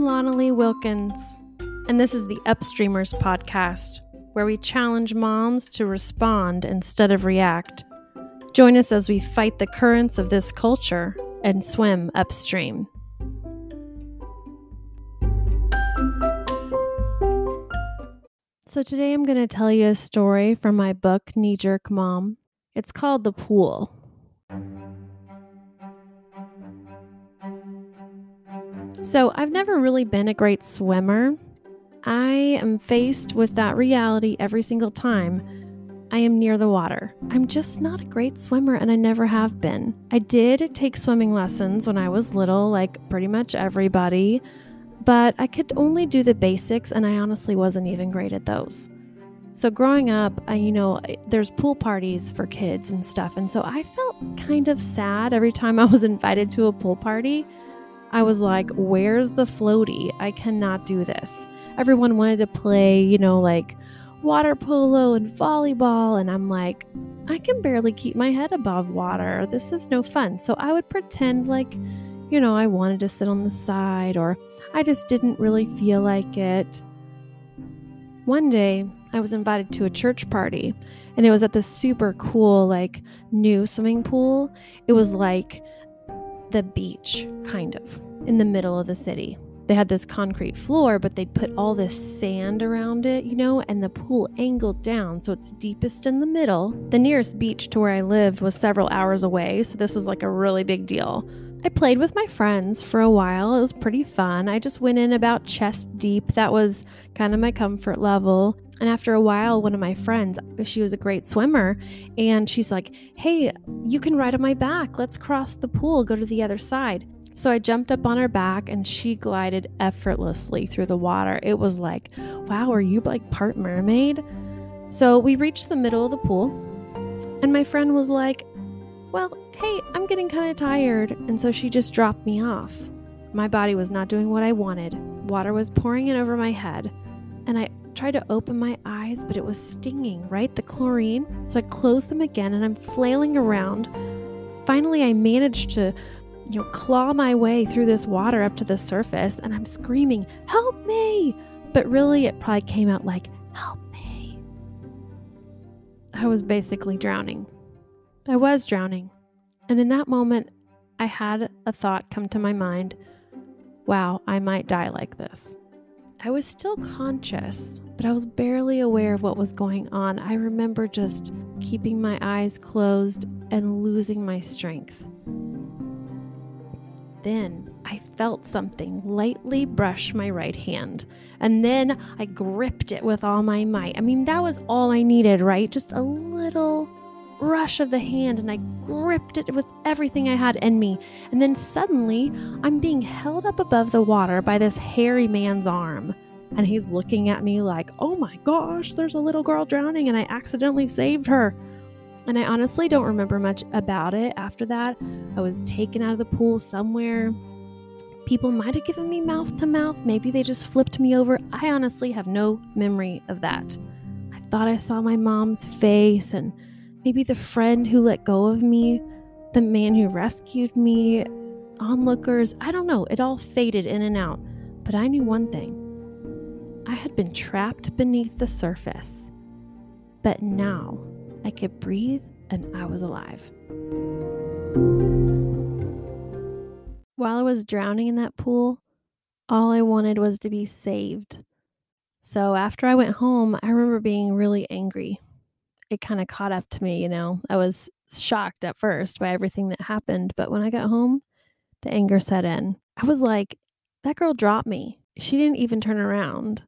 I'm Lonely Wilkins, and this is the Upstreamers podcast, where we challenge moms to respond instead of react. Join us as we fight the currents of this culture and swim upstream. So, today I'm going to tell you a story from my book, Knee Jerk Mom. It's called The Pool. So, I've never really been a great swimmer. I am faced with that reality every single time I am near the water. I'm just not a great swimmer and I never have been. I did take swimming lessons when I was little, like pretty much everybody, but I could only do the basics and I honestly wasn't even great at those. So growing up, I, you know, there's pool parties for kids and stuff. And so I felt kind of sad every time I was invited to a pool party I was like, where's the floaty? I cannot do this. Everyone wanted to play, you know, like water polo and volleyball. And I'm like, I can barely keep my head above water. This is no fun. So I would pretend like, you know, I wanted to sit on the side or I just didn't really feel like it. One day, I was invited to a church party and it was at this super cool, like, new swimming pool. It was like, the beach, kind of, in the middle of the city. They had this concrete floor, but they'd put all this sand around it, you know, and the pool angled down so it's deepest in the middle. The nearest beach to where I lived was several hours away, so this was like a really big deal. I played with my friends for a while. It was pretty fun. I just went in about chest deep. That was kind of my comfort level. And after a while, one of my friends, she was a great swimmer, and she's like, Hey, you can ride on my back. Let's cross the pool, go to the other side. So I jumped up on her back and she glided effortlessly through the water. It was like, wow, are you like part mermaid? So we reached the middle of the pool, and my friend was like, Well, hey, I'm getting kind of tired. And so she just dropped me off. My body was not doing what I wanted. Water was pouring in over my head, and I tried to open my eyes, but it was stinging, right? The chlorine. So I closed them again and I'm flailing around. Finally, I managed to, you know, claw my way through this water up to the surface and I'm screaming, Help me! But really, it probably came out like, Help me. I was basically drowning. I was drowning. And in that moment, I had a thought come to my mind wow, I might die like this. I was still conscious, but I was barely aware of what was going on. I remember just keeping my eyes closed and losing my strength. Then I felt something lightly brush my right hand, and then I gripped it with all my might. I mean, that was all I needed, right? Just a little rush of the hand and I gripped it with everything I had in me. And then suddenly, I'm being held up above the water by this hairy man's arm. And he's looking at me like, oh my gosh, there's a little girl drowning and I accidentally saved her. And I honestly don't remember much about it after that. I was taken out of the pool somewhere. People might have given me mouth to mouth. Maybe they just flipped me over. I honestly have no memory of that. I thought I saw my mom's face and maybe the friend who let go of me, the man who rescued me, onlookers. I don't know. It all faded in and out. But I knew one thing I had been trapped beneath the surface. But now I could breathe and I was alive. While I was drowning in that pool, all I wanted was to be saved. So after I went home, I remember being really angry it kind of caught up to me, you know. I was shocked at first by everything that happened, but when I got home, the anger set in. I was like, that girl dropped me. She didn't even turn around.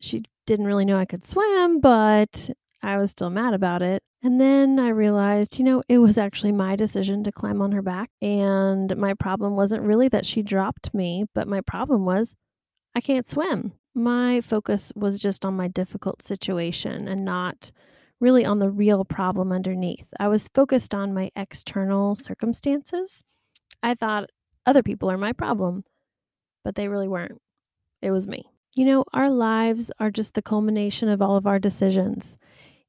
She didn't really know I could swim, but I was still mad about it. And then I realized, you know, it was actually my decision to climb on her back. And my problem wasn't really that she dropped me, but my problem was I can't swim my focus was just on my difficult situation and not really on the real problem underneath. I was focused on my external circumstances. I thought other people are my problem, but they really weren't. It was me. You know, our lives are just the culmination of all of our decisions.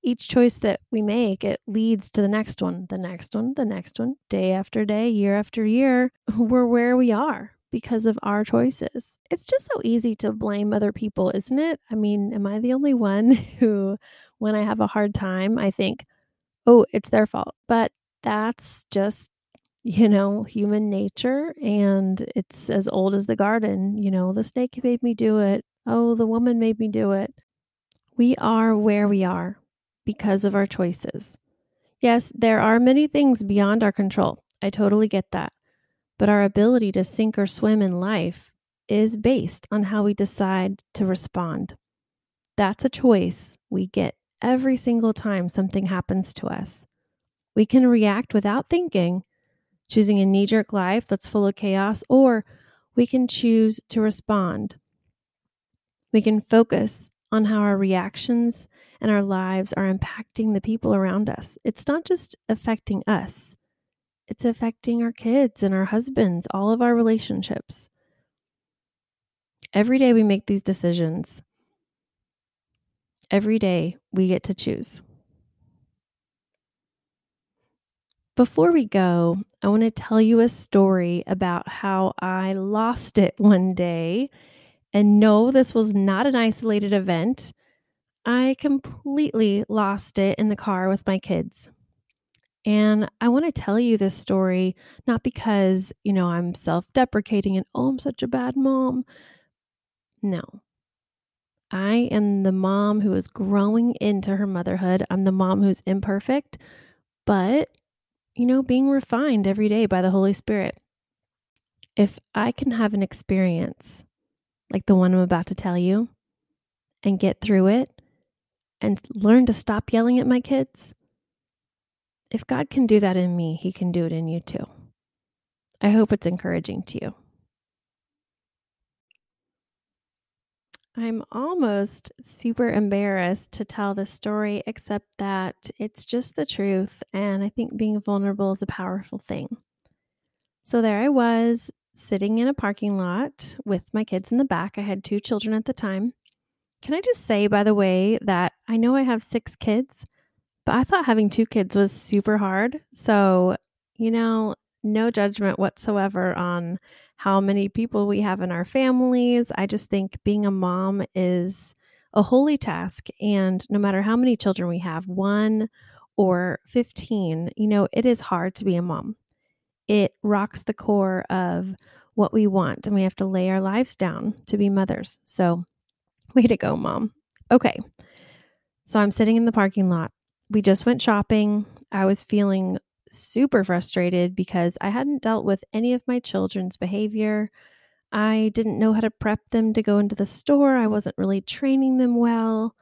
Each choice that we make, it leads to the next one, the next one, the next one, day after day, year after year. We're where we are because of our choices. It's just so easy to blame other people, isn't it? I mean, am I the only one who, when I have a hard time, I think, oh, it's their fault? But that's just, you know, human nature. And it's as old as the garden. You know, the snake made me do it. Oh, the woman made me do it. We are where we are because of our choices. Yes, there are many things beyond our control. I totally get that. But our ability to sink or swim in life is based on how we decide to respond. That's a choice we get every single time something happens to us. We can react without thinking, choosing a knee jerk life that's full of chaos, or we can choose to respond. We can focus on how our reactions and our lives are impacting the people around us. It's not just affecting us, it's affecting our kids and our husbands, all of our relationships. Every day we make these decisions. Every day we get to choose. Before we go, I want to tell you a story about how I lost it one day. And no, this was not an isolated event. I completely lost it in the car with my kids. And I want to tell you this story not because, you know, I'm self deprecating and, oh, I'm such a bad mom. No. I am the mom who is growing into her motherhood. I'm the mom who's imperfect, but, you know, being refined every day by the Holy Spirit. If I can have an experience like the one I'm about to tell you and get through it and learn to stop yelling at my kids, if God can do that in me, He can do it in you too. I hope it's encouraging to you. I'm almost super embarrassed to tell this story, except that it's just the truth. And I think being vulnerable is a powerful thing. So there I was, sitting in a parking lot with my kids in the back. I had two children at the time. Can I just say, by the way, that I know I have six kids, but I thought having two kids was super hard. So, you know, no judgment whatsoever on how many people we have in our families. I just think being a mom is a holy task. And no matter how many children we have, one or 15, you know, it is hard to be a mom. It rocks the core of what we want, and we have to lay our lives down to be mothers. So, way to go, mom. Okay. So, I'm sitting in the parking lot we just went shopping. I was feeling super frustrated because I hadn't dealt with any of my children's behavior. I didn't know how to prep them to go into the store. I wasn't really training them well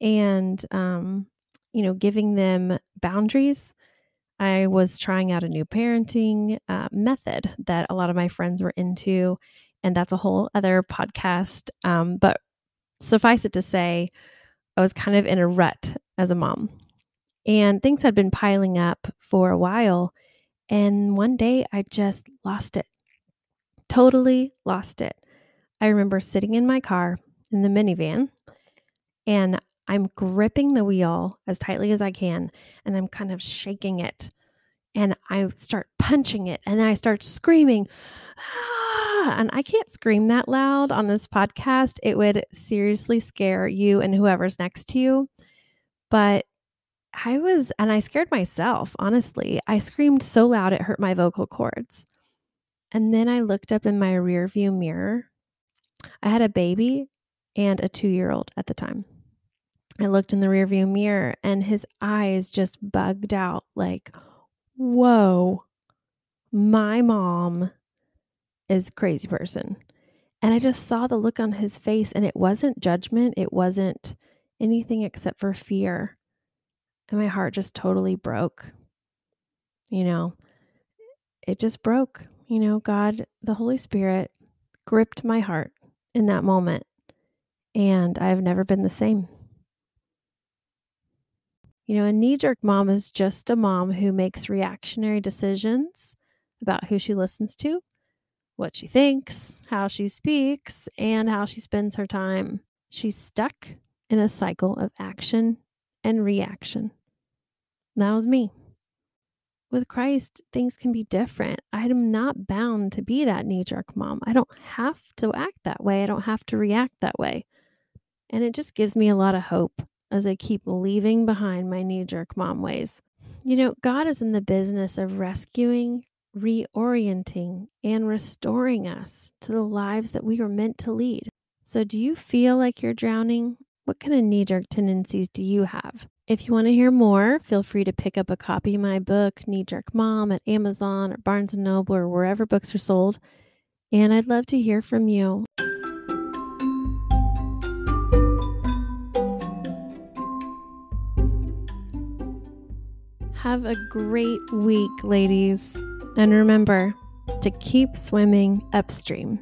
and, um, you know, giving them boundaries. I was trying out a new parenting uh, method that a lot of my friends were into. And that's a whole other podcast. Um, but suffice it to say, I was kind of in a rut as a mom. And things had been piling up for a while. And one day I just lost it. Totally lost it. I remember sitting in my car in the minivan and I'm gripping the wheel as tightly as I can and I'm kind of shaking it. And I start punching it and then I start screaming. Ah! And I can't scream that loud on this podcast. It would seriously scare you and whoever's next to you. But I was, and I scared myself, honestly. I screamed so loud it hurt my vocal cords. And then I looked up in my rear view mirror. I had a baby and a two year old at the time. I looked in the rear view mirror and his eyes just bugged out like, whoa, my mom is crazy person. And I just saw the look on his face and it wasn't judgment. It wasn't anything except for fear and my heart just totally broke. You know, it just broke. You know, God, the Holy Spirit gripped my heart in that moment, and I've never been the same. You know, a knee jerk mom is just a mom who makes reactionary decisions about who she listens to, what she thinks, how she speaks, and how she spends her time. She's stuck in a cycle of action and reaction. That was me. with Christ, things can be different. I'm not bound to be that knee jerk mom. I don't have to act that way. I don't have to react that way. And it just gives me a lot of hope as I keep leaving behind my knee jerk mom ways. You know, God is in the business of rescuing, reorienting, and restoring us to the lives that we were meant to lead. So, do you feel like you're drowning? What kind of knee jerk tendencies do you have? If you want to hear more, feel free to pick up a copy of my book, Knee Jerk Mom, at Amazon or Barnes & Noble or wherever books are sold. And I'd love to hear from you. Have a great week, ladies. And remember to keep swimming upstream.